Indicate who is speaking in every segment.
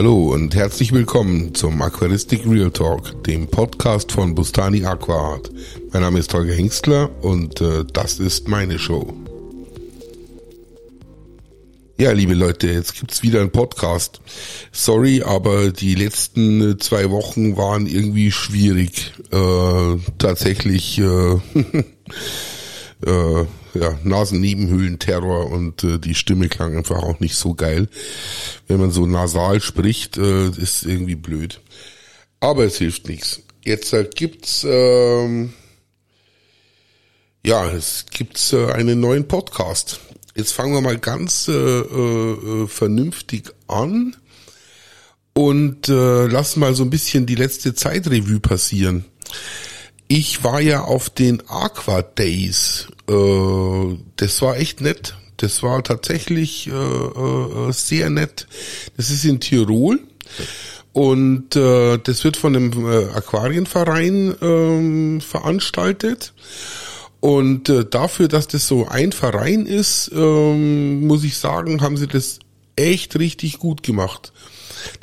Speaker 1: Hallo und herzlich willkommen zum Aquaristik Real Talk, dem Podcast von Bustani Aquaart. Mein Name ist Holger Hengstler und äh, das ist meine Show. Ja, liebe Leute, jetzt gibt's wieder einen Podcast. Sorry, aber die letzten äh, zwei Wochen waren irgendwie schwierig. Äh, tatsächlich äh, äh, ja, Nasennebenhöhlen-Terror und äh, die Stimme klang einfach auch nicht so geil. Wenn man so nasal spricht, äh, ist irgendwie blöd. Aber es hilft nichts. Jetzt äh, gibt's ähm, ja, es gibt äh, einen neuen Podcast. Jetzt fangen wir mal ganz äh, äh, vernünftig an und äh, lassen mal so ein bisschen die letzte Zeitrevue passieren. Ich war ja auf den Aqua Days. Äh, das war echt nett. Das war tatsächlich äh, äh, sehr nett. Das ist in Tirol. Und äh, das wird von einem äh, Aquarienverein ähm, veranstaltet. Und äh, dafür, dass das so ein Verein ist, ähm, muss ich sagen, haben sie das echt richtig gut gemacht.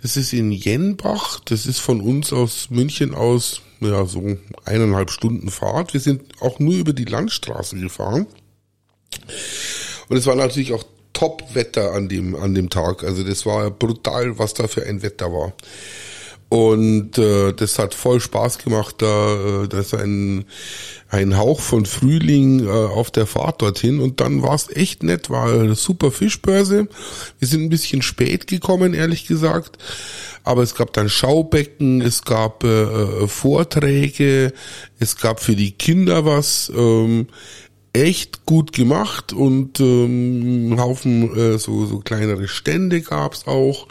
Speaker 1: Das ist in Jenbach, das ist von uns aus München aus ja, so eineinhalb Stunden Fahrt. Wir sind auch nur über die Landstraße gefahren. Und es war natürlich auch Top-Wetter an dem, an dem Tag. Also das war brutal, was da für ein Wetter war. Und äh, das hat voll Spaß gemacht. Da, äh, da ist ein, ein Hauch von Frühling äh, auf der Fahrt dorthin. Und dann war es echt nett, war eine super Fischbörse. Wir sind ein bisschen spät gekommen, ehrlich gesagt. Aber es gab dann Schaubecken, es gab äh, äh Vorträge, es gab für die Kinder was. Ähm, echt gut gemacht und ähm, einen Haufen äh, so, so kleinere Stände gab's auch.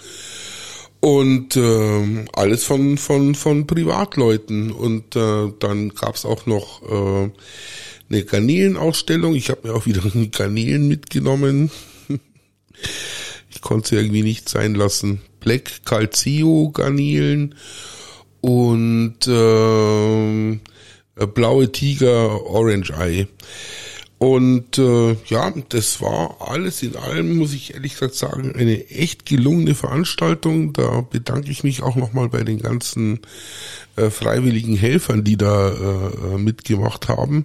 Speaker 1: Und äh, alles von, von, von Privatleuten. Und äh, dann gab's auch noch äh, eine Garnelenausstellung. Ich habe mir auch wieder Garnelen mitgenommen. ich konnte sie irgendwie nicht sein lassen. Black Calcio Garnelen und äh, blaue Tiger Orange Eye. Und äh, ja, das war alles in allem, muss ich ehrlich gesagt sagen, eine echt gelungene Veranstaltung. Da bedanke ich mich auch nochmal bei den ganzen äh, freiwilligen Helfern, die da äh, mitgemacht haben.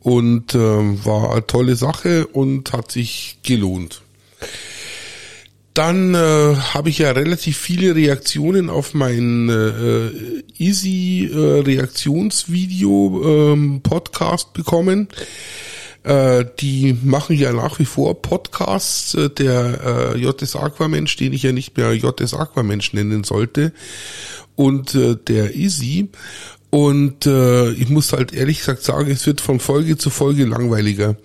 Speaker 1: Und äh, war eine tolle Sache und hat sich gelohnt. Dann äh, habe ich ja relativ viele Reaktionen auf mein äh, Easy äh, Reaktionsvideo ähm, Podcast bekommen. Äh, die machen ja nach wie vor Podcasts. Äh, der äh, JS Aquamensch, den ich ja nicht mehr JS Aquamensch nennen sollte, und äh, der Easy. Und äh, ich muss halt ehrlich gesagt sagen, es wird von Folge zu Folge langweiliger.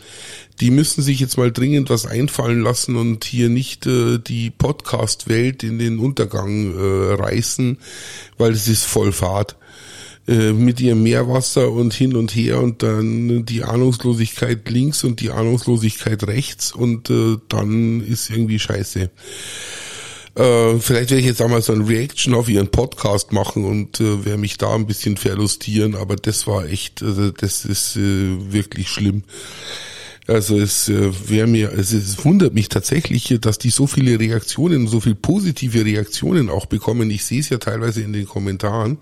Speaker 1: Die müssen sich jetzt mal dringend was einfallen lassen und hier nicht äh, die Podcast-Welt in den Untergang äh, reißen, weil es ist voll Fahrt. Äh, mit ihrem Meerwasser und hin und her und dann die Ahnungslosigkeit links und die Ahnungslosigkeit rechts und äh, dann ist irgendwie scheiße. Äh, vielleicht werde ich jetzt einmal so ein Reaction auf ihren Podcast machen und äh, werde mich da ein bisschen verlustieren, aber das war echt, also das ist äh, wirklich schlimm. Also es äh, wäre mir, es, es wundert mich tatsächlich, dass die so viele Reaktionen, so viel positive Reaktionen auch bekommen. Ich sehe es ja teilweise in den Kommentaren.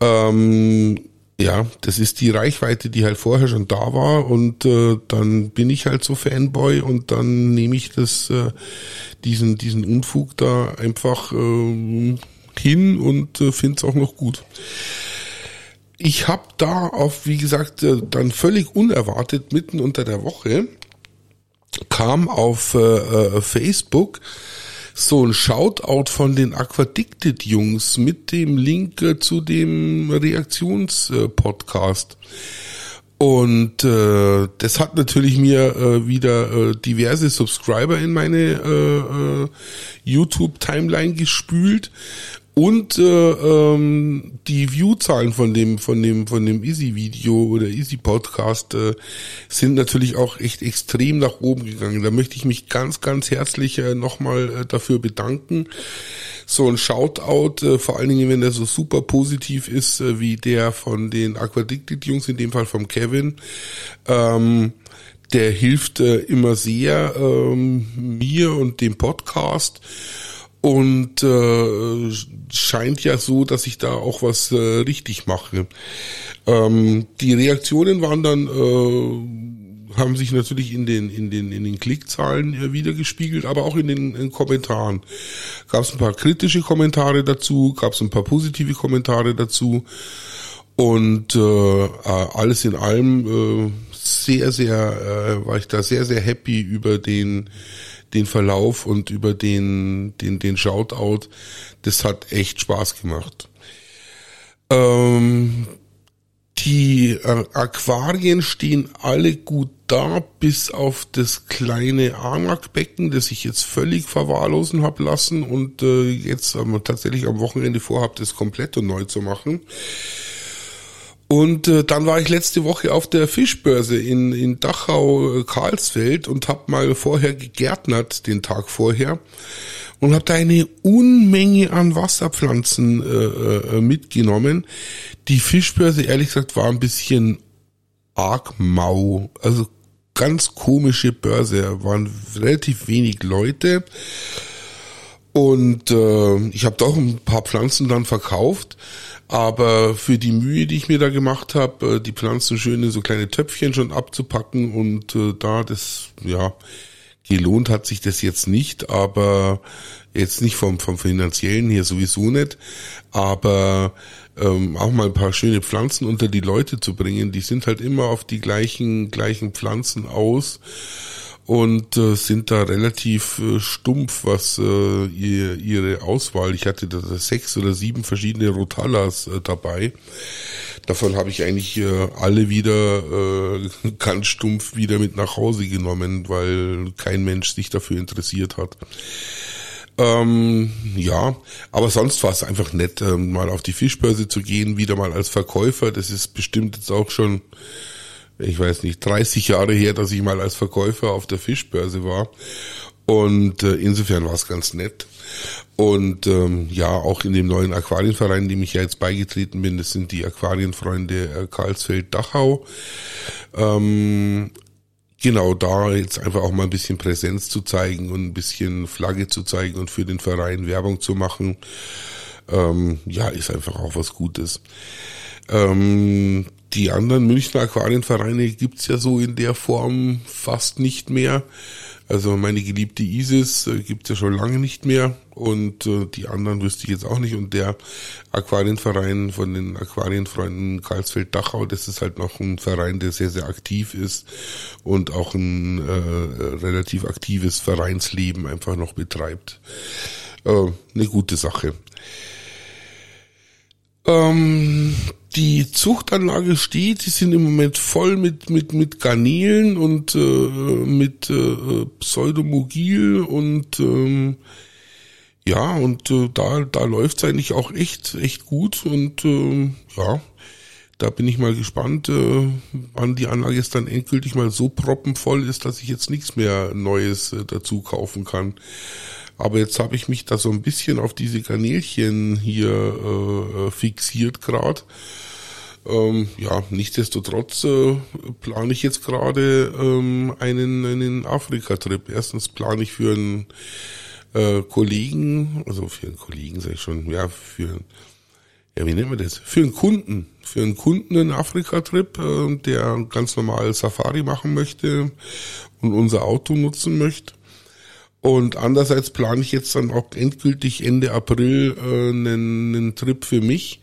Speaker 1: Ähm, ja, das ist die Reichweite, die halt vorher schon da war und äh, dann bin ich halt so Fanboy und dann nehme ich das, äh, diesen, diesen Unfug da einfach äh, hin und äh, finde es auch noch gut. Ich habe da auf, wie gesagt, äh, dann völlig unerwartet mitten unter der Woche kam auf äh, äh, Facebook so ein Shoutout von den Aquadicted Jungs mit dem Link äh, zu dem Reaktionspodcast. Und äh, das hat natürlich mir äh, wieder äh, diverse Subscriber in meine äh, äh, YouTube-Timeline gespült und äh, ähm, die Viewzahlen von dem von dem von dem Easy Video oder Easy Podcast äh, sind natürlich auch echt extrem nach oben gegangen. Da möchte ich mich ganz ganz herzlich äh, nochmal äh, dafür bedanken. So ein Shoutout, äh, vor allen Dingen wenn der so super positiv ist äh, wie der von den Aquadicted Jungs, in dem Fall vom Kevin. Ähm, der hilft äh, immer sehr ähm, mir und dem Podcast und äh, scheint ja so, dass ich da auch was äh, richtig mache. Ähm, die Reaktionen waren dann äh, haben sich natürlich in den in den in den Klickzahlen äh, wiedergespiegelt, aber auch in den, in Kommentaren. Gab es ein paar kritische Kommentare dazu, gab es ein paar positive Kommentare dazu und äh, äh alles in allem äh, sehr sehr äh, war ich da sehr sehr happy über den den Verlauf und über den, den, den Shoutout. Das hat echt Spaß gemacht. Ähm, die Aquarien stehen alle gut da, bis auf das kleine Arnak-Becken, das ich jetzt völlig verwahrlosen habe lassen und äh, jetzt ähm, tatsächlich am Wochenende vorhabe, das komplett neu zu machen. Und äh, dann war ich letzte Woche auf der Fischbörse in, in Dachau, äh, Karlsfeld und habe mal vorher gegärtnert, den Tag vorher. Und habe da eine Unmenge an Wasserpflanzen äh, äh, mitgenommen. Die Fischbörse, ehrlich gesagt, war ein bisschen arg mau. Also ganz komische Börse. Waren relativ wenig Leute. Und äh, ich habe doch ein paar Pflanzen dann verkauft. Aber für die Mühe, die ich mir da gemacht habe, äh, die Pflanzen schön in so kleine Töpfchen schon abzupacken und äh, da das, ja, gelohnt hat sich das jetzt nicht, aber jetzt nicht vom, vom finanziellen hier sowieso nicht, aber ähm, auch mal ein paar schöne Pflanzen unter die Leute zu bringen, die sind halt immer auf die gleichen, gleichen Pflanzen aus und äh, sind da relativ äh, stumpf, was äh, ihr, ihre Auswahl. Ich hatte da sechs oder sieben verschiedene Rotallas äh, dabei. Davon habe ich eigentlich äh, alle wieder äh, ganz stumpf wieder mit nach Hause genommen, weil kein Mensch sich dafür interessiert hat. Ähm, ja, aber sonst war es einfach nett, äh, mal auf die Fischbörse zu gehen, wieder mal als Verkäufer. Das ist bestimmt jetzt auch schon ich weiß nicht, 30 Jahre her, dass ich mal als Verkäufer auf der Fischbörse war. Und äh, insofern war es ganz nett. Und ähm, ja, auch in dem neuen Aquarienverein, dem ich ja jetzt beigetreten bin, das sind die Aquarienfreunde äh, Karlsfeld-Dachau. Ähm, genau da jetzt einfach auch mal ein bisschen Präsenz zu zeigen und ein bisschen Flagge zu zeigen und für den Verein Werbung zu machen. Ähm, ja, ist einfach auch was Gutes. Ähm, die anderen Münchner Aquarienvereine gibt's ja so in der Form fast nicht mehr. Also meine geliebte Isis äh, gibt's ja schon lange nicht mehr und äh, die anderen wüsste ich jetzt auch nicht. Und der Aquarienverein von den Aquarienfreunden Karlsfeld-Dachau, das ist halt noch ein Verein, der sehr, sehr aktiv ist und auch ein äh, relativ aktives Vereinsleben einfach noch betreibt. Äh, eine gute Sache. Ähm, die Zuchtanlage steht, die sind im Moment voll mit mit mit Garnelen und äh, mit äh, Pseudomogil und ähm, ja und äh, da da läuft's eigentlich auch echt echt gut und äh, ja da bin ich mal gespannt, äh, wann die Anlage jetzt dann endgültig mal so proppenvoll ist, dass ich jetzt nichts mehr Neues äh, dazu kaufen kann. Aber jetzt habe ich mich da so ein bisschen auf diese Kanälchen hier äh, äh fixiert gerade. Ähm, ja, nichtsdestotrotz äh, plane ich jetzt gerade ähm, einen, einen Afrika-Trip. Erstens plane ich für einen äh, Kollegen, also für einen Kollegen sage ich schon, ja, für ja, wie nennen wir das? Für einen Kunden, für einen Kunden einen Afrika-Trip, äh, der ganz normal Safari machen möchte und unser Auto nutzen möchte. Und andererseits plane ich jetzt dann auch endgültig Ende April äh, einen, einen Trip für mich.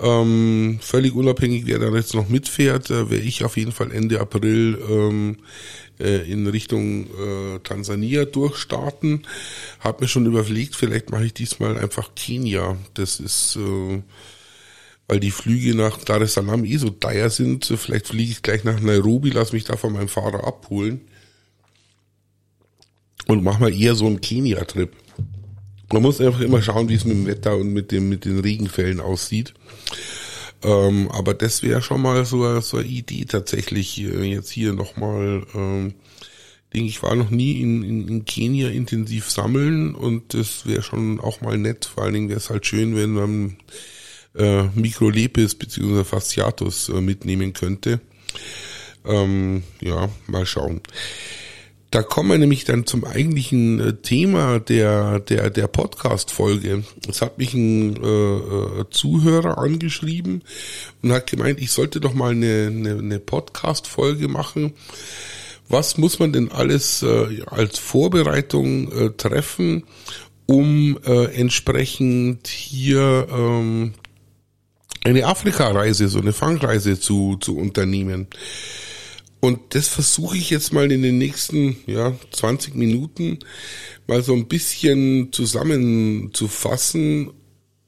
Speaker 1: Ähm, völlig unabhängig, wer da jetzt noch mitfährt, äh, werde ich auf jeden Fall Ende April ähm, äh, in Richtung äh, Tansania durchstarten. Hab mir schon überlegt, vielleicht mache ich diesmal einfach Kenia. Das ist äh, weil die Flüge nach Dar es Salaam eh so teuer sind. Vielleicht fliege ich gleich nach Nairobi, lass mich da von meinem Fahrer abholen und mach mal eher so einen Kenia-Trip. Man muss einfach immer schauen, wie es mit dem Wetter und mit dem mit den Regenfällen aussieht. Ähm, aber das wäre schon mal so, so eine Idee tatsächlich äh, jetzt hier nochmal. Ähm, denke ich, war noch nie in, in, in Kenia intensiv sammeln und das wäre schon auch mal nett. Vor allen Dingen wäre es halt schön, wenn man äh, Microlepis bzw. Fasciatus äh, mitnehmen könnte. Ähm, ja, mal schauen. Da kommen wir nämlich dann zum eigentlichen äh, Thema der, der, der Podcast-Folge. Es hat mich ein äh, äh, Zuhörer angeschrieben und hat gemeint, ich sollte doch mal eine, eine, eine Podcast-Folge machen. Was muss man denn alles äh, als Vorbereitung äh, treffen, um äh, entsprechend hier ähm, eine Afrika-Reise, so eine Fangreise zu, zu unternehmen? Und das versuche ich jetzt mal in den nächsten ja, 20 Minuten mal so ein bisschen zusammenzufassen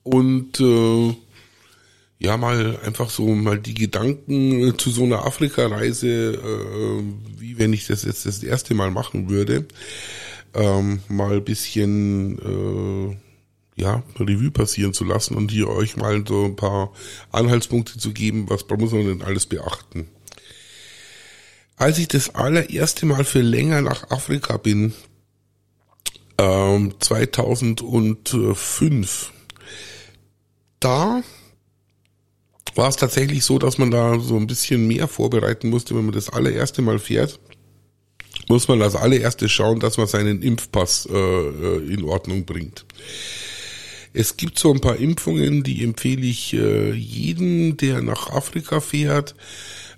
Speaker 1: und äh, ja mal einfach so mal die Gedanken zu so einer Afrika-Reise, äh, wie wenn ich das jetzt das erste Mal machen würde, ähm, mal bisschen äh, ja, Revue passieren zu lassen und hier euch mal so ein paar Anhaltspunkte zu geben, was muss man denn alles beachten als ich das allererste Mal für länger nach Afrika bin, ähm, 2005, da war es tatsächlich so, dass man da so ein bisschen mehr vorbereiten musste, wenn man das allererste Mal fährt. Muss man als allererste schauen, dass man seinen Impfpass äh, äh in Ordnung bringt. Es gibt so ein paar Impfungen, die empfehle ich äh, jedem, der nach Afrika fährt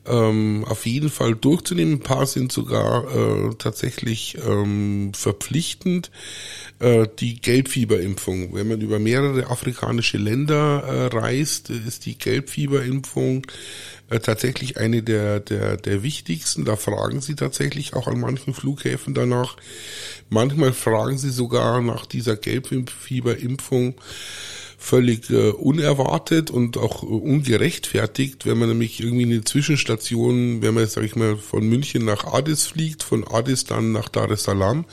Speaker 1: ähm, auf jeden Fall durchzunehmen. Ein paar sind sogar äh, tatsächlich ähm, verpflichtend. Äh, die Gelbfieberimpfung. Wenn man über mehrere afrikanische Länder äh, reist, ist die Gelbfieberimpfung äh, tatsächlich eine der, der, der wichtigsten. Da fragen sie tatsächlich auch an manchen Flughäfen danach. Manchmal fragen sie sogar nach dieser Gelbfieberimpfung völlig äh, unerwartet und auch äh, ungerechtfertigt, wenn man nämlich irgendwie eine Zwischenstation, wenn man, sag ich mal, von München nach Addis fliegt, von Addis dann nach Dar es Salaam,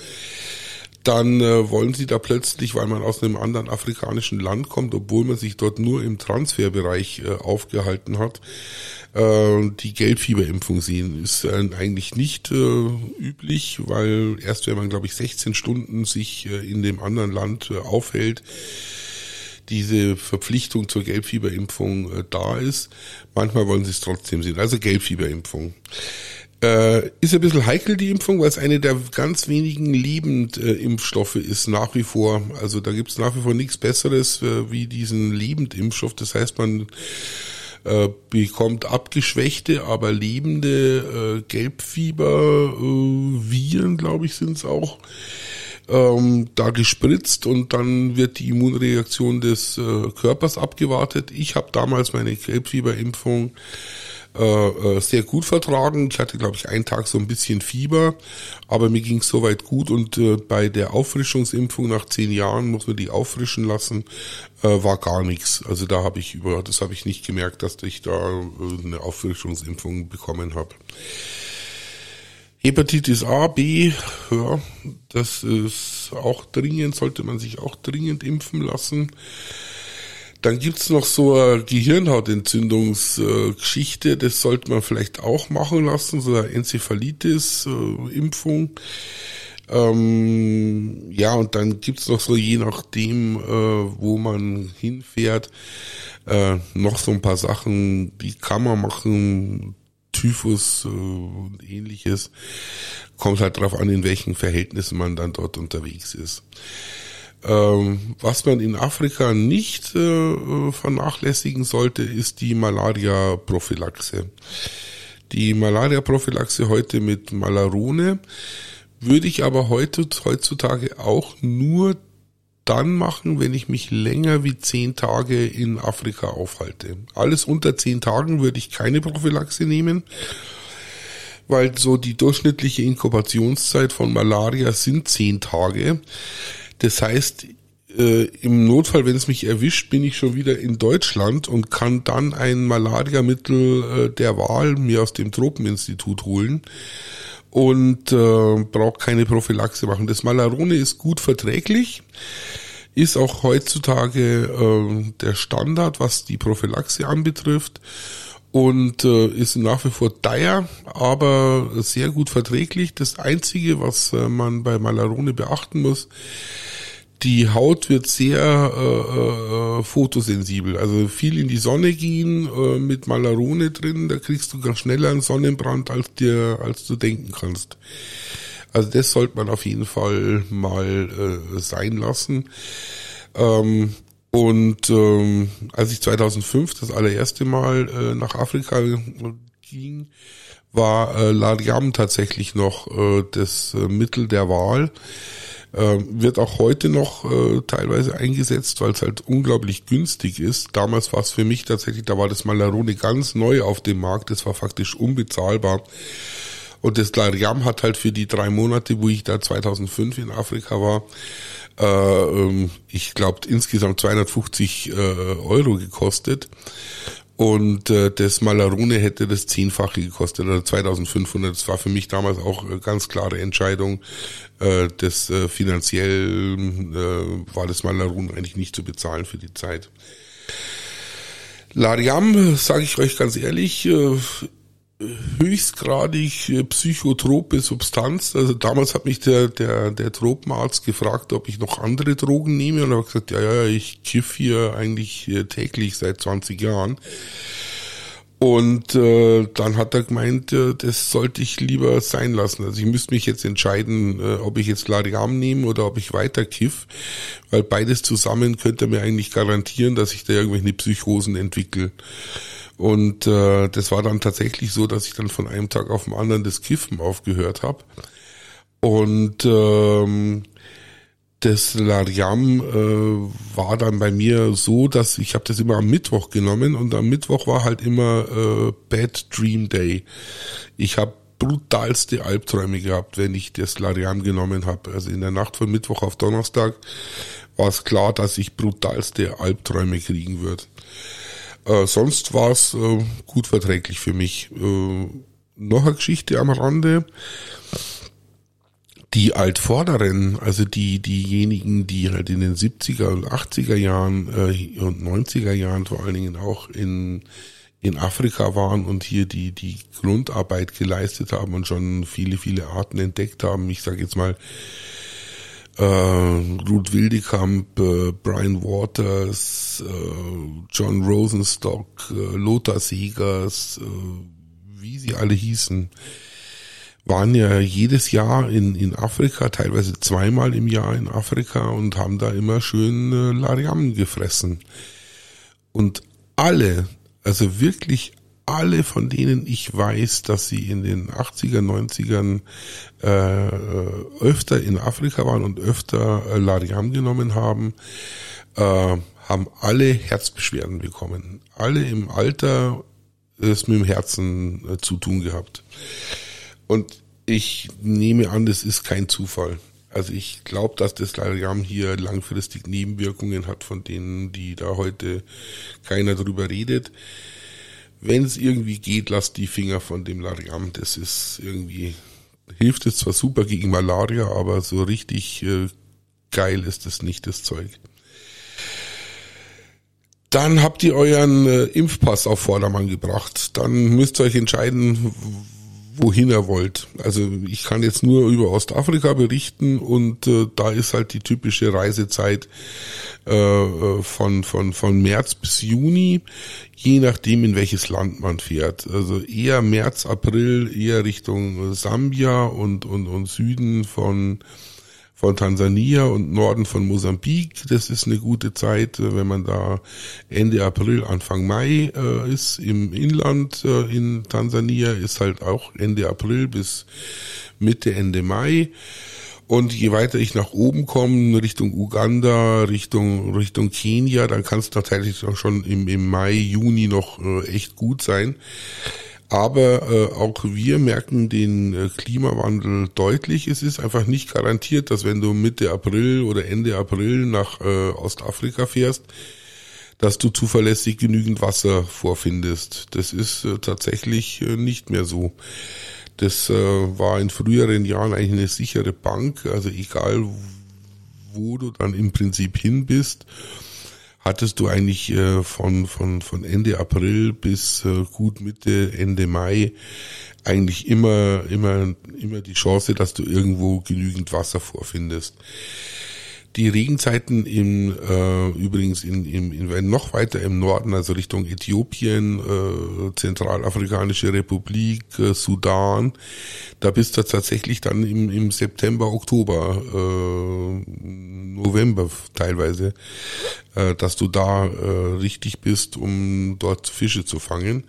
Speaker 1: dann äh, wollen sie da plötzlich, weil man aus einem anderen afrikanischen Land kommt, obwohl man sich dort nur im Transferbereich äh, aufgehalten hat, äh, die Gelbfieberimpfung sehen. Ist äh, eigentlich nicht äh, üblich, weil erst wenn man, glaube ich, 16 Stunden sich äh, in dem anderen Land äh, aufhält, diese Verpflichtung zur Gelbfieberimpfung äh, da ist. Manchmal wollen sie es trotzdem sehen. Also Gelbfieberimpfung. Äh, ist ein bisschen heikel die Impfung, weil es eine der ganz wenigen Lebendimpfstoffe ist nach wie vor. Also da gibt es nach wie vor nichts Besseres äh, wie diesen Lebendimpfstoff. Das heißt, man äh, bekommt abgeschwächte, aber lebende äh, Gelbfieber-Viren, äh, glaube ich, sind es auch ähm, da gespritzt und dann wird die Immunreaktion des äh, Körpers abgewartet. Ich habe damals meine Gelbfieberimpfung äh, äh, sehr gut vertragen. Ich hatte, glaube ich, einen Tag so ein bisschen Fieber, aber mir ging es soweit gut und äh, bei der Auffrischungsimpfung nach zehn Jahren muss man die auffrischen lassen, äh, war gar nichts. Also da habe ich über, das habe ich nicht gemerkt, dass ich da äh, eine Auffrischungsimpfung bekommen habe. Hepatitis A, B, ja, das ist auch dringend, sollte man sich auch dringend impfen lassen. Dann gibt's noch so eine Gehirnhautentzündungsgeschichte, das sollte man vielleicht auch machen lassen, so eine Enzephalitis-Impfung. Ähm, ja, und dann gibt's noch so, je nachdem, äh, wo man hinfährt, äh, noch so ein paar Sachen, die kann man machen, Typhus äh, und ähnliches. Kommt halt drauf an, in welchen Verhältnissen man dann dort unterwegs ist. Ähm, was man in Afrika nicht äh, vernachlässigen sollte, ist die Malaria-Prophylaxe. Die Malaria-Prophylaxe heute mit Malarone würde ich aber heute, heutzutage auch nur dann machen, wenn ich mich länger wie zehn Tage in Afrika aufhalte. Alles unter zehn Tagen würde ich keine Prophylaxe nehmen, weil so die durchschnittliche Inkubationszeit von Malaria sind zehn Tage. Das heißt, äh, im Notfall, wenn es mich erwischt, bin ich schon wieder in Deutschland und kann dann ein Malariamittel äh, der Wahl mir aus dem Tropeninstitut holen und äh, braucht keine Prophylaxe machen. Das Malarone ist gut verträglich, ist auch heutzutage äh, der Standard, was die Prophylaxe anbetrifft und äh, ist nach wie vor teuer, aber sehr gut verträglich. Das Einzige, was äh, man bei Malarone beachten muss, die Haut wird sehr äh, äh, fotosensibel. Also viel in die Sonne gehen äh, mit Malarone drin, da kriegst du ganz schneller einen Sonnenbrand, als dir, als du denken kannst. Also das sollte man auf jeden Fall mal äh, sein lassen. Ähm, und ähm, als ich 2005 das allererste Mal äh, nach Afrika ging, war äh, Lariam tatsächlich noch äh, das äh, Mittel der Wahl. Äh, wird auch heute noch äh, teilweise eingesetzt, weil es halt unglaublich günstig ist. Damals war es für mich tatsächlich, da war das Malarone ganz neu auf dem Markt, das war faktisch unbezahlbar. Und das Lariam hat halt für die drei Monate, wo ich da 2005 in Afrika war, äh, ähm, ich glaube insgesamt 250 äh, Euro gekostet. Und äh, das Malarone hätte das Zehnfache gekostet, oder 2500. Das war für mich damals auch eine ganz klare Entscheidung. Äh, das äh, finanziell äh, war das Malarone eigentlich nicht zu bezahlen für die Zeit. Lariam, sage ich euch ganz ehrlich, äh, höchstgradig äh, psychotrope Substanz. Also damals hat mich der, der, der Tropenarzt gefragt, ob ich noch andere Drogen nehme und habe gesagt, ja, ja, ich kiff hier eigentlich äh, täglich seit 20 Jahren. Und äh, dann hat er gemeint, äh, das sollte ich lieber sein lassen. Also ich müsste mich jetzt entscheiden, äh, ob ich jetzt Lariam nehme oder ob ich weiter kiff, weil beides zusammen könnte mir eigentlich garantieren, dass ich da irgendwelche Psychosen entwickle. Und äh, das war dann tatsächlich so, dass ich dann von einem Tag auf den anderen das Kiffen aufgehört habe. Und ähm, das Lariam äh, war dann bei mir so, dass ich habe das immer am Mittwoch genommen und am Mittwoch war halt immer äh, Bad Dream Day. Ich habe brutalste Albträume gehabt, wenn ich das Lariam genommen habe. Also in der Nacht von Mittwoch auf Donnerstag war es klar, dass ich brutalste Albträume kriegen würde. Äh, sonst war es äh, gut verträglich für mich. Äh, noch eine Geschichte am Rande. Die Altvorderen, also die, diejenigen, die halt in den 70er und 80er Jahren äh, und 90er Jahren vor allen Dingen auch in, in Afrika waren und hier die, die Grundarbeit geleistet haben und schon viele, viele Arten entdeckt haben. Ich sage jetzt mal, äh, Ruth Wildekamp, äh, Brian Waters, äh, John Rosenstock, äh, Lothar Segers, äh, wie sie alle hießen, waren ja jedes Jahr in, in Afrika, teilweise zweimal im Jahr in Afrika und haben da immer schön äh, Lariam gefressen. Und alle, also wirklich alle, von denen ich weiß, dass sie in den 80er, 90ern äh, öfter in Afrika waren und öfter äh, Lariam genommen haben, äh, haben alle Herzbeschwerden bekommen. Alle im Alter es mit dem Herzen äh, zu tun gehabt. Und ich nehme an, das ist kein Zufall. Also ich glaube, dass das Lariam hier langfristig Nebenwirkungen hat, von denen, die da heute keiner drüber redet wenn es irgendwie geht, lasst die Finger von dem Lariam. Das ist irgendwie, hilft es zwar super gegen Malaria, aber so richtig äh, geil ist es nicht, das Zeug. Dann habt ihr euren äh, Impfpass auf Vordermann gebracht. Dann müsst ihr euch entscheiden, wohin er wollt. Also ich kann jetzt nur über Ostafrika berichten und äh, da ist halt die typische Reisezeit äh, äh, von, von, von März bis Juni, je nachdem in welches Land man fährt. Also eher März, April, eher Richtung Sambia und, und, und Süden von von Tansania und Norden von Mosambik. Das ist eine gute Zeit, äh, wenn man da Ende April, Anfang Mai äh, ist. Im Inland äh, in Tansania ist halt auch Ende April bis Mitte, Ende Mai. Und je weiter ich nach oben komme, Richtung Uganda, Richtung, Richtung Kenia, dann kann es tatsächlich auch schon im, im Mai, Juni noch äh, echt gut sein. Aber äh, auch wir merken den äh, Klimawandel deutlich. Es ist einfach nicht garantiert, dass wenn du Mitte April oder Ende April nach äh, Ostafrika fährst, dass du zuverlässig genügend Wasser vorfindest. Das ist äh, tatsächlich äh, nicht mehr so. Das äh, war in früheren Jahren eigentlich eine sichere Bank. Also egal, wo du dann im Prinzip hin bist, hattest du eigentlich äh, von, von, von Ende April bis äh, gut Mitte, Ende Mai eigentlich immer, immer, immer die Chance, dass du irgendwo genügend Wasser vorfindest. Die Regenzeiten im, äh, übrigens in, in, in, noch weiter im Norden, also Richtung Äthiopien, äh, Zentralafrikanische Republik, äh, Sudan, da bist du tatsächlich dann im, im September, Oktober, äh, November teilweise, äh, dass du da äh, richtig bist, um dort Fische zu fangen.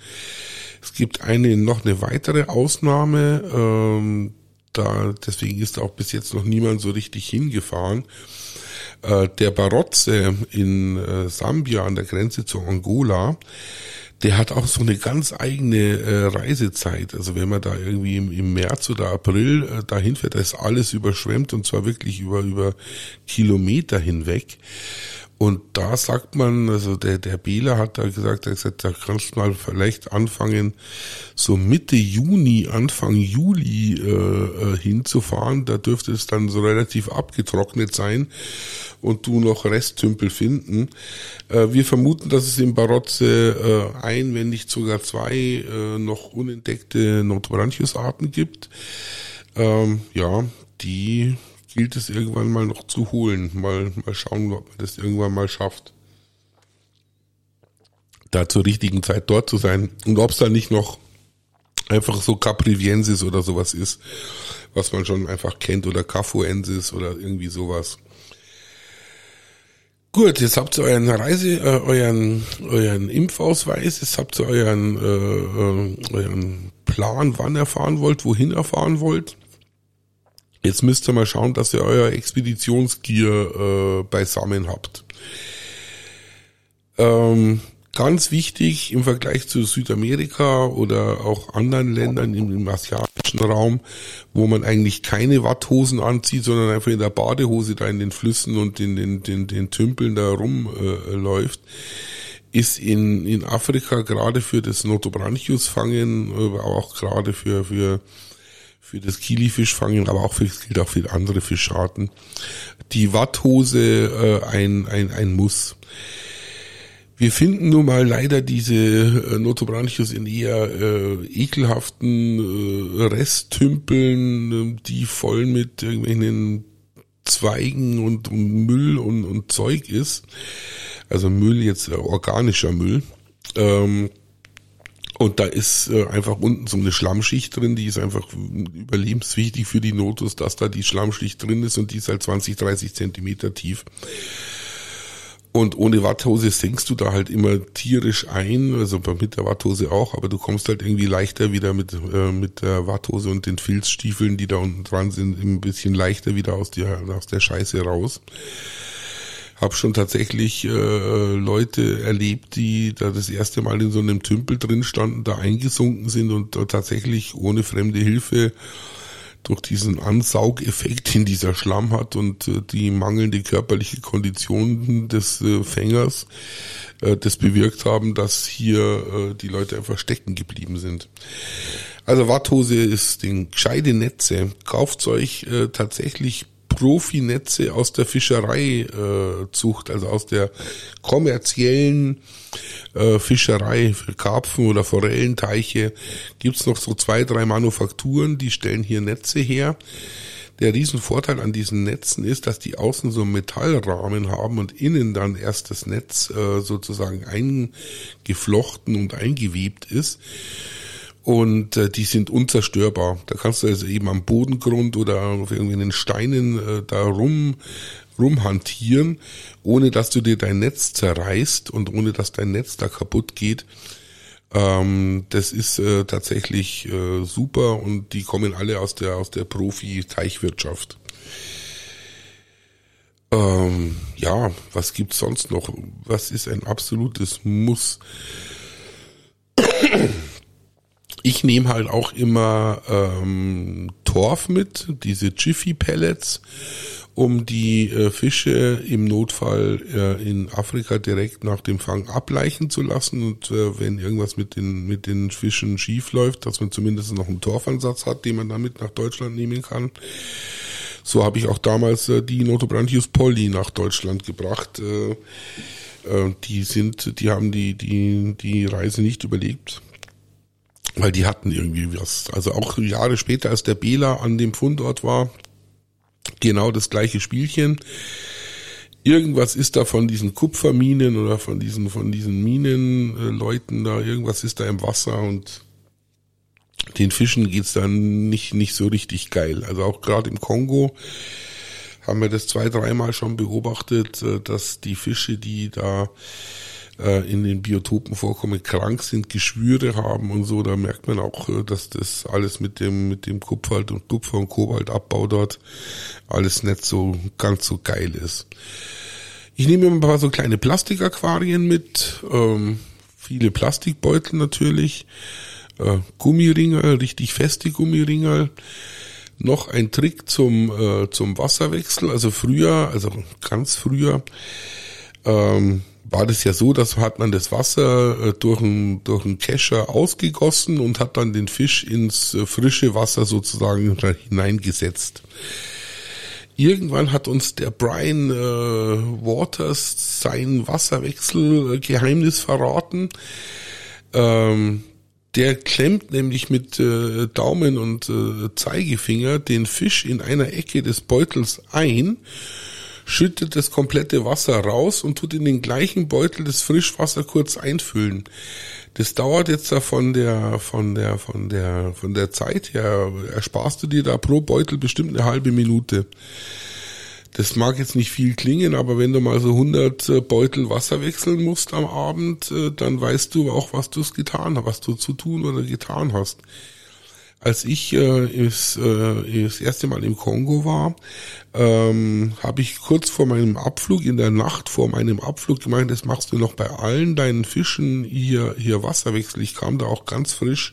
Speaker 1: Es gibt eine noch eine weitere Ausnahme, ähm, da deswegen ist auch bis jetzt noch niemand so richtig hingefahren. Äh, der Barotze in äh, Sambia an der Grenze zu Angola, der hat auch so eine ganz eigene äh, Reisezeit. Also wenn man da irgendwie im, März oder April dahin fährt, da ist alles überschwemmt und zwar wirklich über, über Kilometer hinweg. Und da sagt man, also der, der Bela hat da gesagt, er hat gesagt, da kannst du mal vielleicht anfangen, so Mitte Juni, Anfang Juli äh, äh, hinzufahren. Da dürfte es dann so relativ abgetrocknet sein und du noch Resttümpel finden. Äh, wir vermuten, dass es in Barotze äh, ein, wenn nicht sogar zwei äh, noch unentdeckte Notobranchius-Arten gibt. Ähm, ja, die gilt es irgendwann mal noch zu holen. Mal, mal schauen, ob man das irgendwann mal schafft. Da zur richtigen Zeit dort zu sein. Und ob es da nicht noch einfach so Capriviensis oder sowas ist, was man schon einfach kennt, oder Cafuensis oder irgendwie sowas. Gut, jetzt habt ihr euren Reise, äh, euren, euren Impfausweis, jetzt habt ihr euren, äh, äh, euren Plan, wann ihr fahren wollt, wohin ihr fahren wollt. Jetzt müsst ihr mal schauen, dass ihr euer Expeditionsgear äh, beisammen habt. Ähm, ganz wichtig im Vergleich zu Südamerika oder auch anderen Ländern im, im, asiatischen Raum, wo man eigentlich keine Watthosen anzieht, sondern einfach in der Badehose da in den Flüssen und in den, den, den Tümpeln da rumläuft, äh, ist in, in Afrika gerade für das Notobranchius-Fangen, aber auch gerade für, für für das Kilifischfangen, aber auch für, das gilt auch für andere Fischarten. Die Watthose äh, ein, ein, ein Muss. Wir finden nun mal leider diese äh, Notobranchius in eher äh, ekelhaften äh, Resttümpeln, äh, die voll mit irgendwelchen Zweigen und, und Müll und, und Zeug ist. Also Müll jetzt äh, organischer Müll. Ähm, und da ist äh, einfach unten so eine Schlammschicht drin, die ist einfach überlebenswichtig für die Notus, dass da die Schlammschicht drin ist und die ist halt 20, 30 Zentimeter tief. Und ohne Watthose senkst du da halt immer tierisch ein, also mit der Watthose auch, aber du kommst halt irgendwie leichter wieder mit, äh, mit der Watthose und den Filzstiefeln, die da unten dran sind, ein bisschen leichter wieder aus der, aus der Scheiße raus habe schon tatsächlich äh, Leute erlebt, die da das erste Mal in so einem Tümpel drin standen, da eingesunken sind und da tatsächlich ohne fremde Hilfe durch diesen Ansaugeffekt in dieser Schlamm hat und äh, die mangelnde körperliche Kondition des äh, Fängers äh, das bewirkt haben, dass hier äh, die Leute einfach stecken geblieben sind. Also Watthose ist den gescheite Netze. Kauft euch äh, tatsächlich Profinetze aus der Fischereizucht, äh, also aus der kommerziellen äh, Fischerei für Karpfen oder Forellenteiche, gibt's noch so zwei, drei Manufakturen, die stellen hier Netze her. Der Riesenvorteil an diesen Netzen ist, dass die außen so einen Metallrahmen haben und innen dann erst das Netz äh, sozusagen eingeflochten und eingewebt ist und äh, die sind unzerstörbar. Da kannst du also eben am Bodengrund oder auf irgendwelchen Steinen äh, da rum rumhantieren, ohne dass du dir dein Netz zerreißt und ohne dass dein Netz da kaputt geht. Ähm, das ist äh, tatsächlich äh, super und die kommen alle aus der aus der Profi-Teichwirtschaft. Ähm, ja, was gibt's sonst noch? Was ist ein absolutes Muss? Ich nehme halt auch immer ähm, Torf mit, diese Jiffy Pellets, um die äh, Fische im Notfall äh, in Afrika direkt nach dem Fang ableichen zu lassen und äh, wenn irgendwas mit den mit den Fischen schief läuft, dass man zumindest noch einen Torfansatz hat, den man damit nach Deutschland nehmen kann. So habe ich auch damals äh, die Notobranchius polli nach Deutschland gebracht. Äh, äh, die sind, die haben die die die Reise nicht überlebt weil die hatten irgendwie was. Also auch Jahre später, als der Bela an dem Fundort war, genau das gleiche Spielchen. irgendwas ist da von diesen Kupferminen oder von diesen von diesen Minenleuten da irgendwas ist da im Wasser und den Fischen geht's dann nicht nicht so richtig geil. Also auch gerade im Kongo haben wir das zwei dreimal schon beobachtet, äh, dass die Fische, die da äh, in den Biotopen vorkommen, krank sind, Geschwüre haben und so, da merkt man auch, äh, dass das alles mit dem, mit dem Kupfer und Kupfer und Kobaltabbau dort alles nicht so ganz so geil ist. Ich nehme mir ein paar so kleine Plastikaquarien mit, ähm, viele Plastikbeutel natürlich, äh, Gummiringerl, richtig feste Gummiringerl, noch ein Trick zum, äh, zum Wasserwechsel, also früher, also ganz früher, ähm, war das ja so, dass hat man das Wasser äh, durch einen durch einen Kescher ausgegossen und hat dann den Fisch ins äh, frische Wasser sozusagen hineingesetzt. Irgendwann hat uns der Brian äh, Waters sein Wasserwechselgeheimnis verraten. Ähm, der klemmt nämlich mit äh, Daumen und äh, Zeigefinger den Fisch in einer Ecke des Beutels ein schüttet das komplette Wasser raus und tut in den gleichen Beutel das Frischwasser kurz einfüllen. Das dauert jetzt da von der, von der, von der, von der Zeit her, ersparst du dir da pro Beutel bestimmt eine halbe Minute. Das mag jetzt nicht viel klingen, aber wenn du mal so 100 äh, Beutel Wasser wechseln musst am Abend, äh, dann weißt du auch, was du es getan hast, was du zu tun oder getan hast als ich äh, ist, äh, das erste Mal im Kongo war, ähm, habe ich kurz vor meinem Abflug, in der Nacht vor meinem Abflug gemeint, das machst du noch bei allen deinen Fischen hier, hier Wasserwechsel. Ich kam da auch ganz frisch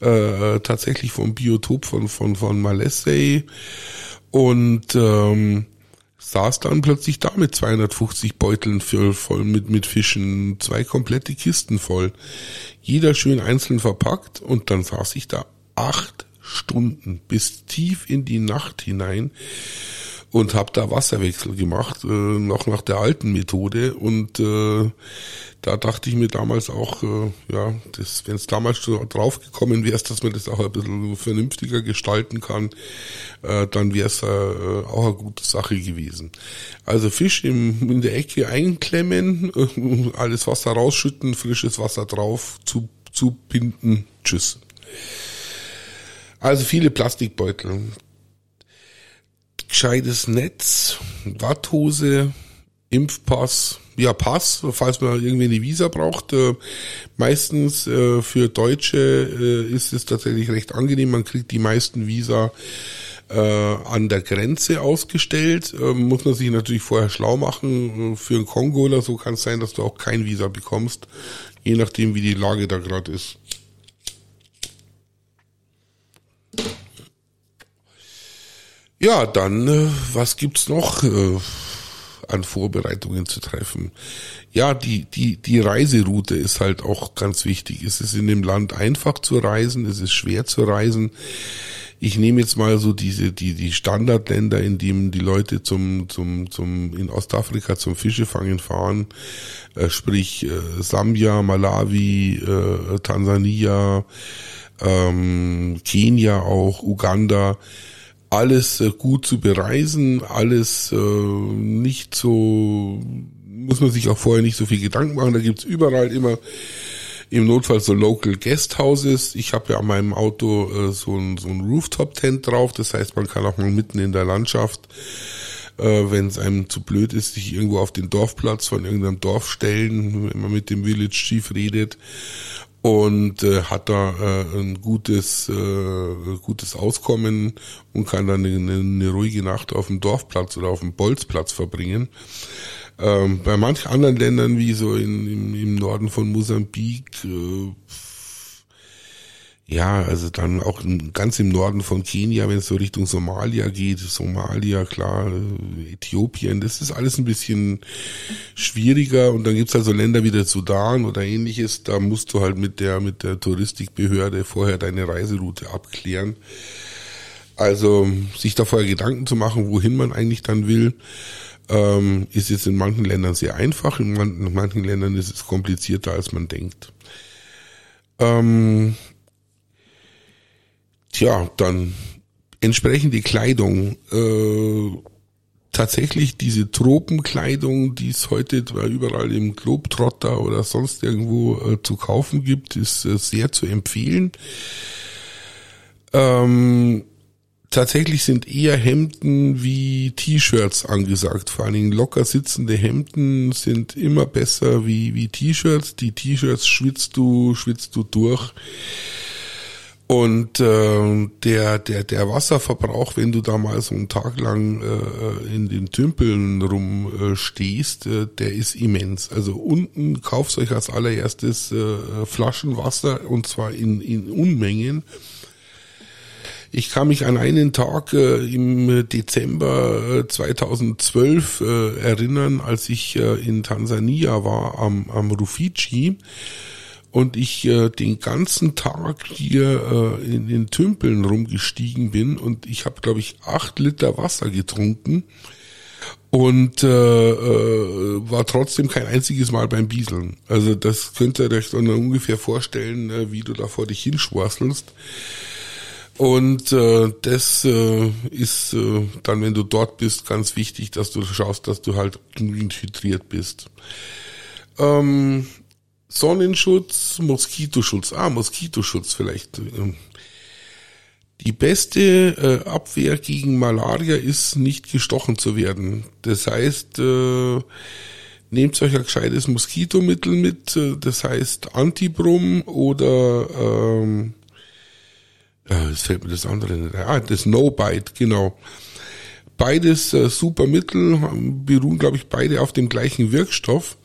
Speaker 1: äh, tatsächlich vom Biotop von, von, von Malessey und ähm, saß dann plötzlich da mit 250 Beuteln für, voll mit, mit Fischen, zwei komplette Kisten voll. Jeder schön einzeln verpackt und dann saß ich da acht Stunden bis tief in die Nacht hinein und habe da Wasserwechsel gemacht, äh, noch nach der alten Methode. Und äh, da dachte ich mir damals auch, äh, ja, wenn es damals schon drauf gekommen wäre, dass man das auch ein bisschen vernünftiger gestalten kann, äh, dann wäre es äh, auch eine gute Sache gewesen. Also Fisch im, in der Ecke einklemmen, äh, alles Wasser rausschütten, frisches Wasser drauf, zu, zu binden, tschüss. Also viele Plastikbeutel. Gescheites Netz, Watthose, Impfpass, ja Pass, falls man irgendwie eine Visa braucht. Äh, meistens äh, für Deutsche äh, ist es tatsächlich recht angenehm. Man kriegt die meisten Visa an der Grenze ausgestellt. Äh, muss man sich natürlich vorher schlau machen. Für einen Kongo oder so kann es sein, dass du auch kein Visa bekommst, je nachdem wie die Lage da gerade ist. Ja, dann, äh, was gibt's noch äh, an Vorbereitungen zu treffen? Ja, die, die, die Reiseroute ist halt auch ganz wichtig. Es ist in dem Land einfach zu reisen, es ist schwer zu reisen. Ich nehme jetzt mal so diese, die, die Standardländer, in denen die Leute zum, zum, zum, in Ostafrika zum Fischefangen fahren, äh, sprich äh, Sambia, Malawi, äh, Tansania, ähm, Kenia auch, Uganda alles äh, gut zu bereisen, alles äh, nicht so, muss man sich auch vorher nicht so viel Gedanken machen. Da gibt's überall immer im Notfall so Local Guest Houses. Ich habe ja an meinem Auto äh, so ein, so ein Rooftop-Tent drauf, das heißt, man kann auch mal mitten in der Landschaft, äh, wenn es einem zu blöd ist, sich irgendwo auf den Dorfplatz von irgendeinem Dorf stellen, wenn man mit dem Village Chief redet und äh, hat da äh, ein gutes äh, gutes Auskommen und kann dann eine, eine ruhige Nacht auf dem Dorfplatz oder auf dem Bolzplatz verbringen. Ähm, bei manchen anderen Ländern wie so in, im, im Norden von Mosambik äh, ja, also dann auch ganz im Norden von Kenia, wenn es so Richtung Somalia geht, Somalia, klar, Äthiopien, das ist alles ein bisschen schwieriger und dann gibt's also Länder wie der Sudan oder ähnliches, da musst du halt mit der, mit der Touristikbehörde vorher deine Reiseroute abklären. Also sich da vorher Gedanken zu machen, wohin man eigentlich dann will, ähm, ist jetzt in manchen Ländern sehr einfach, in manchen Ländern ist es komplizierter, als man denkt. Ähm, Tja, dann entsprechend die Kleidung. Äh, tatsächlich diese Tropenkleidung, die es heute überall im Globetrotter oder sonst irgendwo äh, zu kaufen gibt, ist äh, sehr zu empfehlen. Ähm, tatsächlich sind eher Hemden wie T-Shirts angesagt. Vor allen Dingen locker sitzende Hemden sind immer besser wie, wie T-Shirts. Die T-Shirts schwitzt du, schwitzt du durch. Und äh, der, der, der Wasserverbrauch, wenn du da mal so einen Tag lang äh, in den Tümpeln rumstehst, äh, der ist immens. Also unten kauft euch als allererstes äh, Flaschenwasser und zwar in, in Unmengen. Ich kann mich an einen Tag äh, im Dezember 2012 äh, erinnern, als ich äh, in Tansania war am, am Rufiji und ich äh, den ganzen Tag hier äh, in den Tümpeln rumgestiegen bin und ich habe, glaube ich, acht Liter Wasser getrunken und äh, äh, war trotzdem kein einziges Mal beim Bieseln. Also das könnt ihr euch dann ungefähr vorstellen, äh, wie du da vor dich hinschwasselst. Und äh, das äh, ist äh, dann, wenn du dort bist, ganz wichtig, dass du schaust, dass du halt genügend hydriert bist. Ähm, Sonnenschutz, Moskitoschutz. Ah, Moskitoschutz vielleicht. Ähm, die beste äh, Abwehr gegen Malaria ist, nicht gestochen zu werden. Das heißt, äh, nehmt euch ein gescheites Moskitomittel mit, äh, das heißt Antibrum oder ähm, es fällt mir das andere nicht. Ah, das No-Bite, genau. Beides äh, super Mittel, beruhen, glaube ich, beide auf dem gleichen Wirkstoff.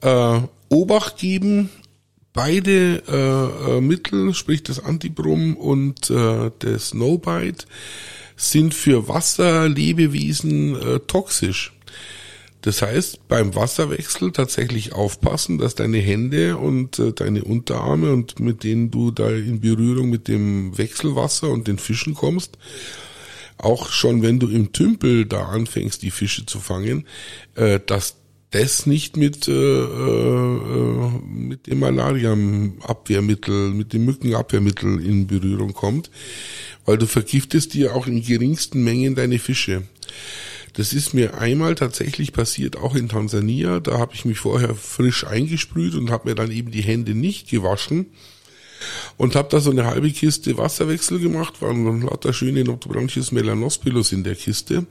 Speaker 1: Äh, Obacht geben, beide äh, äh, Mittel, sprich das Antibrum und äh, das No-Bite, sind für Wasserlebewesen äh, toxisch. Das heißt, beim Wasserwechsel tatsächlich aufpassen, dass deine Hände und äh, deine Unterarme und mit denen du da in Berührung mit dem Wechselwasser und den Fischen kommst, auch schon wenn du im Tümpel da anfängst, die Fische zu fangen, äh, dass das nicht mit, äh, äh, mit dem Malaria-Abwehrmittel, mit dem Mückenabwehrmittel in Berührung kommt, weil du vergiftest dir auch in geringsten Mengen deine Fische. Das ist mir einmal tatsächlich passiert, auch in Tansania. Da habe ich mich vorher frisch eingesprüht und habe mir dann eben die Hände nicht gewaschen und habe da so eine halbe Kiste Wasserwechsel gemacht, waren lauter schöne Notobranchius melanospilus in der Kiste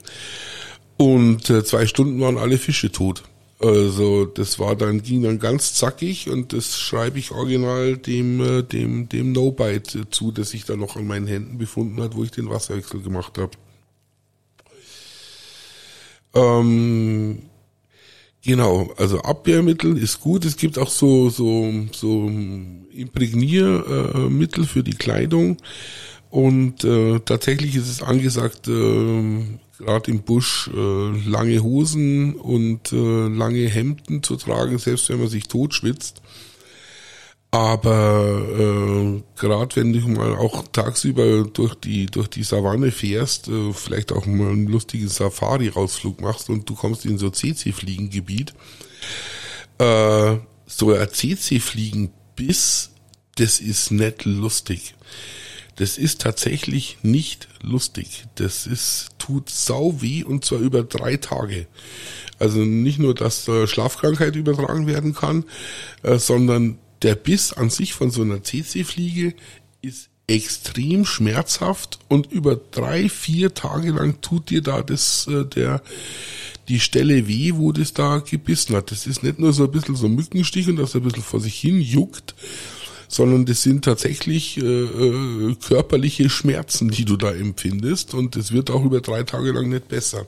Speaker 1: und äh, zwei Stunden waren alle Fische tot. Also das war dann ging dann ganz zackig und das schreibe ich original dem äh, dem dem No Bite zu, das sich da noch an meinen Händen befunden hat, wo ich den Wasserwechsel gemacht habe. Ähm, genau, also Abwehrmittel ist gut. Es gibt auch so so so Imprägniermittel für die Kleidung und äh, tatsächlich ist es angesagt. Äh, gerade im Busch äh, lange Hosen und äh, lange Hemden zu tragen, selbst wenn man sich totschwitzt. Aber äh, gerade wenn du mal auch tagsüber durch die durch die Savanne fährst, äh, vielleicht auch mal einen lustigen Safari-Rausflug machst und du kommst in so CC-Fliegengebiet, äh, so ein CC-Fliegenbiss, das ist nicht lustig. Das ist tatsächlich nicht lustig. Das ist, tut sau weh und zwar über drei Tage. Also nicht nur, dass äh, Schlafkrankheit übertragen werden kann, äh, sondern der Biss an sich von so einer CC-Fliege ist extrem schmerzhaft und über drei, vier Tage lang tut dir da das, äh, der, die Stelle weh, wo das da gebissen hat. Das ist nicht nur so ein bisschen so ein Mückenstich und das ein bisschen vor sich hin juckt, sondern das sind tatsächlich äh, äh, körperliche Schmerzen, die du da empfindest und es wird auch über drei Tage lang nicht besser.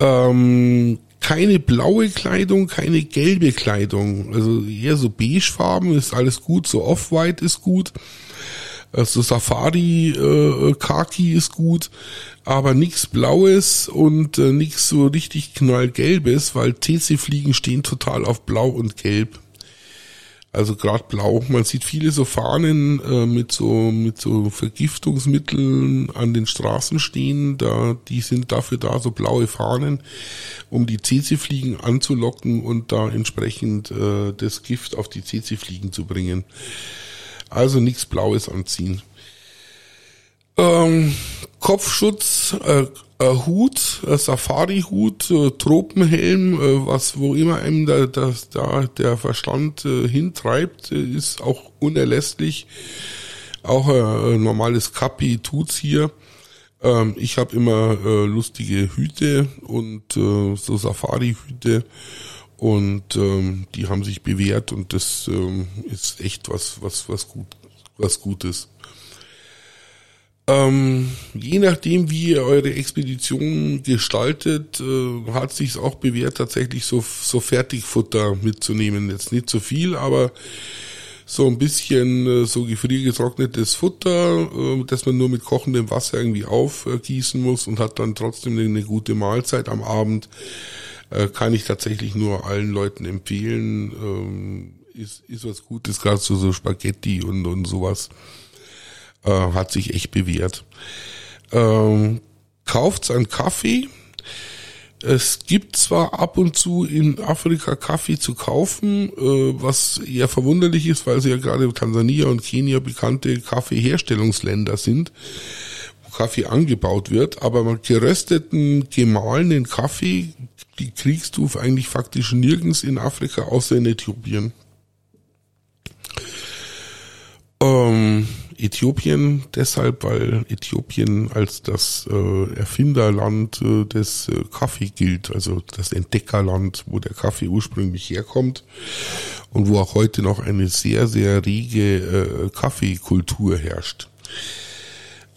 Speaker 1: Ähm, keine blaue Kleidung, keine gelbe Kleidung, also eher so beigefarben ist alles gut, so off-white ist gut. Also Safari äh, Kaki ist gut, aber nichts Blaues und äh, nichts so richtig knallgelbes, weil TC-Fliegen stehen total auf Blau und Gelb. Also gerade blau. Man sieht viele so Fahnen äh, mit so mit so Vergiftungsmitteln an den Straßen stehen. Da die sind dafür da so blaue Fahnen, um die CC-Fliegen anzulocken und da entsprechend äh, das Gift auf die CC-Fliegen zu bringen. Also nichts Blaues anziehen. Ähm, Kopfschutz, äh, äh, Hut, äh, Safari-Hut, äh, Tropenhelm, äh, was wo immer einem da, da, da der Verstand äh, hintreibt, äh, ist auch unerlässlich. Auch ein normales Kapi tut's hier. Ähm, ich habe immer lustige Hüte und so Safari-Hüte und ähm, die haben sich bewährt und das ähm, ist echt was was was gut was Gutes. Ähm, je nachdem, wie ihr eure Expedition gestaltet, äh, hat sich's auch bewährt, tatsächlich so, so Fertigfutter mitzunehmen. Jetzt nicht so viel, aber so ein bisschen äh, so gefriergetrocknetes Futter, äh, das man nur mit kochendem Wasser irgendwie aufgießen muss und hat dann trotzdem eine gute Mahlzeit am Abend. Äh, kann ich tatsächlich nur allen Leuten empfehlen. Ähm, ist, ist was Gutes, gerade so, so Spaghetti und, und sowas äh, hat sich echt bewährt. Ähm, kauft's an Kaffee. Es gibt zwar ab und zu in Afrika Kaffee zu kaufen, äh, was eher verwunderlich ist, weil sie ja gerade Tansania und Kenia bekannte Kaffeeherstellungsländer sind, wo Kaffee angebaut wird, aber gerösteten, gemahlenen Kaffee, die kriegst du eigentlich faktisch nirgends in Afrika, außer in Äthiopien. Ähm, Äthiopien deshalb, weil Äthiopien als das äh, Erfinderland äh, des äh, Kaffee gilt, also das Entdeckerland, wo der Kaffee ursprünglich herkommt und wo auch heute noch eine sehr, sehr rege äh, Kaffeekultur herrscht.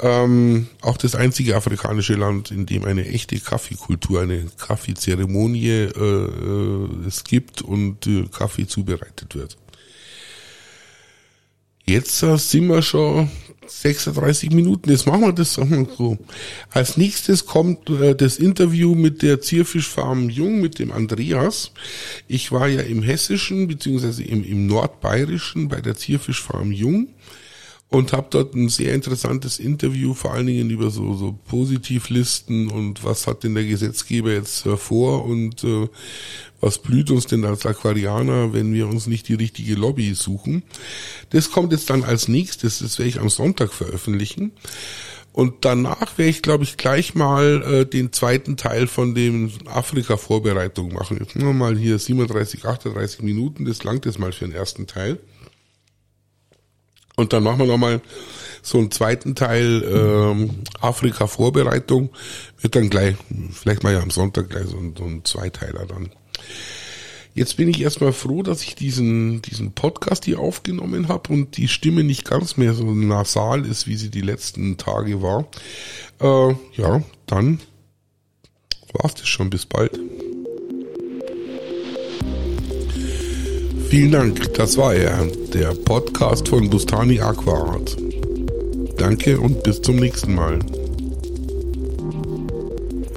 Speaker 1: Ähm, auch das einzige afrikanische Land, in dem eine echte Kaffeekultur, eine Kaffeezeremonie äh, äh, es gibt und äh, Kaffee zubereitet wird. Jetzt äh, sind wir schon 36 Minuten. Jetzt machen wir das so. Als nächstes kommt äh, das Interview mit der Zierfischfarm Jung, mit dem Andreas. Ich war ja im Hessischen beziehungsweise im, im Nordbayerischen bei der Zierfischfarm Jung und habe dort ein sehr interessantes Interview, vor allen Dingen über so, so Positivlisten und was hat denn der Gesetzgeber jetzt vor und äh, was blüht uns denn als Aquarianer, wenn wir uns nicht die richtige Lobby suchen. Das kommt jetzt dann als nächstes, das werde ich am Sonntag veröffentlichen. Und danach werde ich, glaube ich, gleich mal äh, den zweiten Teil von dem Afrika-Vorbereitung machen. Jetzt nur mal hier 37, 38 Minuten, das langt jetzt mal für den ersten Teil. Und dann machen wir nochmal so einen zweiten Teil ähm, Afrika-Vorbereitung. Wird dann gleich, vielleicht mal ja am Sonntag gleich so ein, so ein Zweiteiler dann. Jetzt bin ich erstmal froh, dass ich diesen, diesen Podcast hier aufgenommen habe und die Stimme nicht ganz mehr so nasal ist, wie sie die letzten Tage war. Äh, ja, dann war's das schon. Bis bald. Vielen Dank, das war er, der Podcast von Bustani Aquaart. Danke und bis zum nächsten Mal.